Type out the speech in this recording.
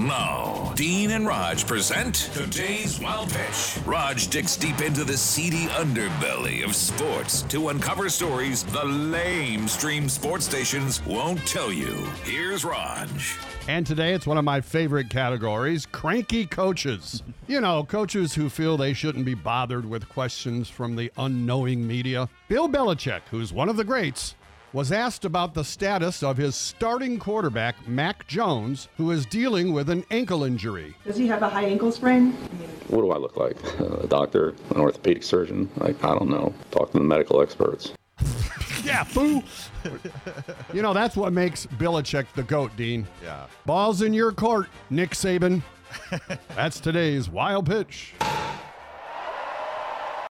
Now, Dean and Rog present today's Wild Pitch. Rog digs deep into the seedy underbelly of sports to uncover stories the lame stream sports stations won't tell you. Here's Rog. And today it's one of my favorite categories cranky coaches. You know, coaches who feel they shouldn't be bothered with questions from the unknowing media. Bill Belichick, who's one of the greats, was asked about the status of his starting quarterback, Mac Jones, who is dealing with an ankle injury. Does he have a high ankle sprain? What do I look like? Uh, a doctor? An orthopedic surgeon? Like, I don't know. Talk to the medical experts. Yeah, foo. you know, that's what makes Belichick the GOAT, Dean. Yeah. Balls in your court, Nick Saban. that's today's wild pitch.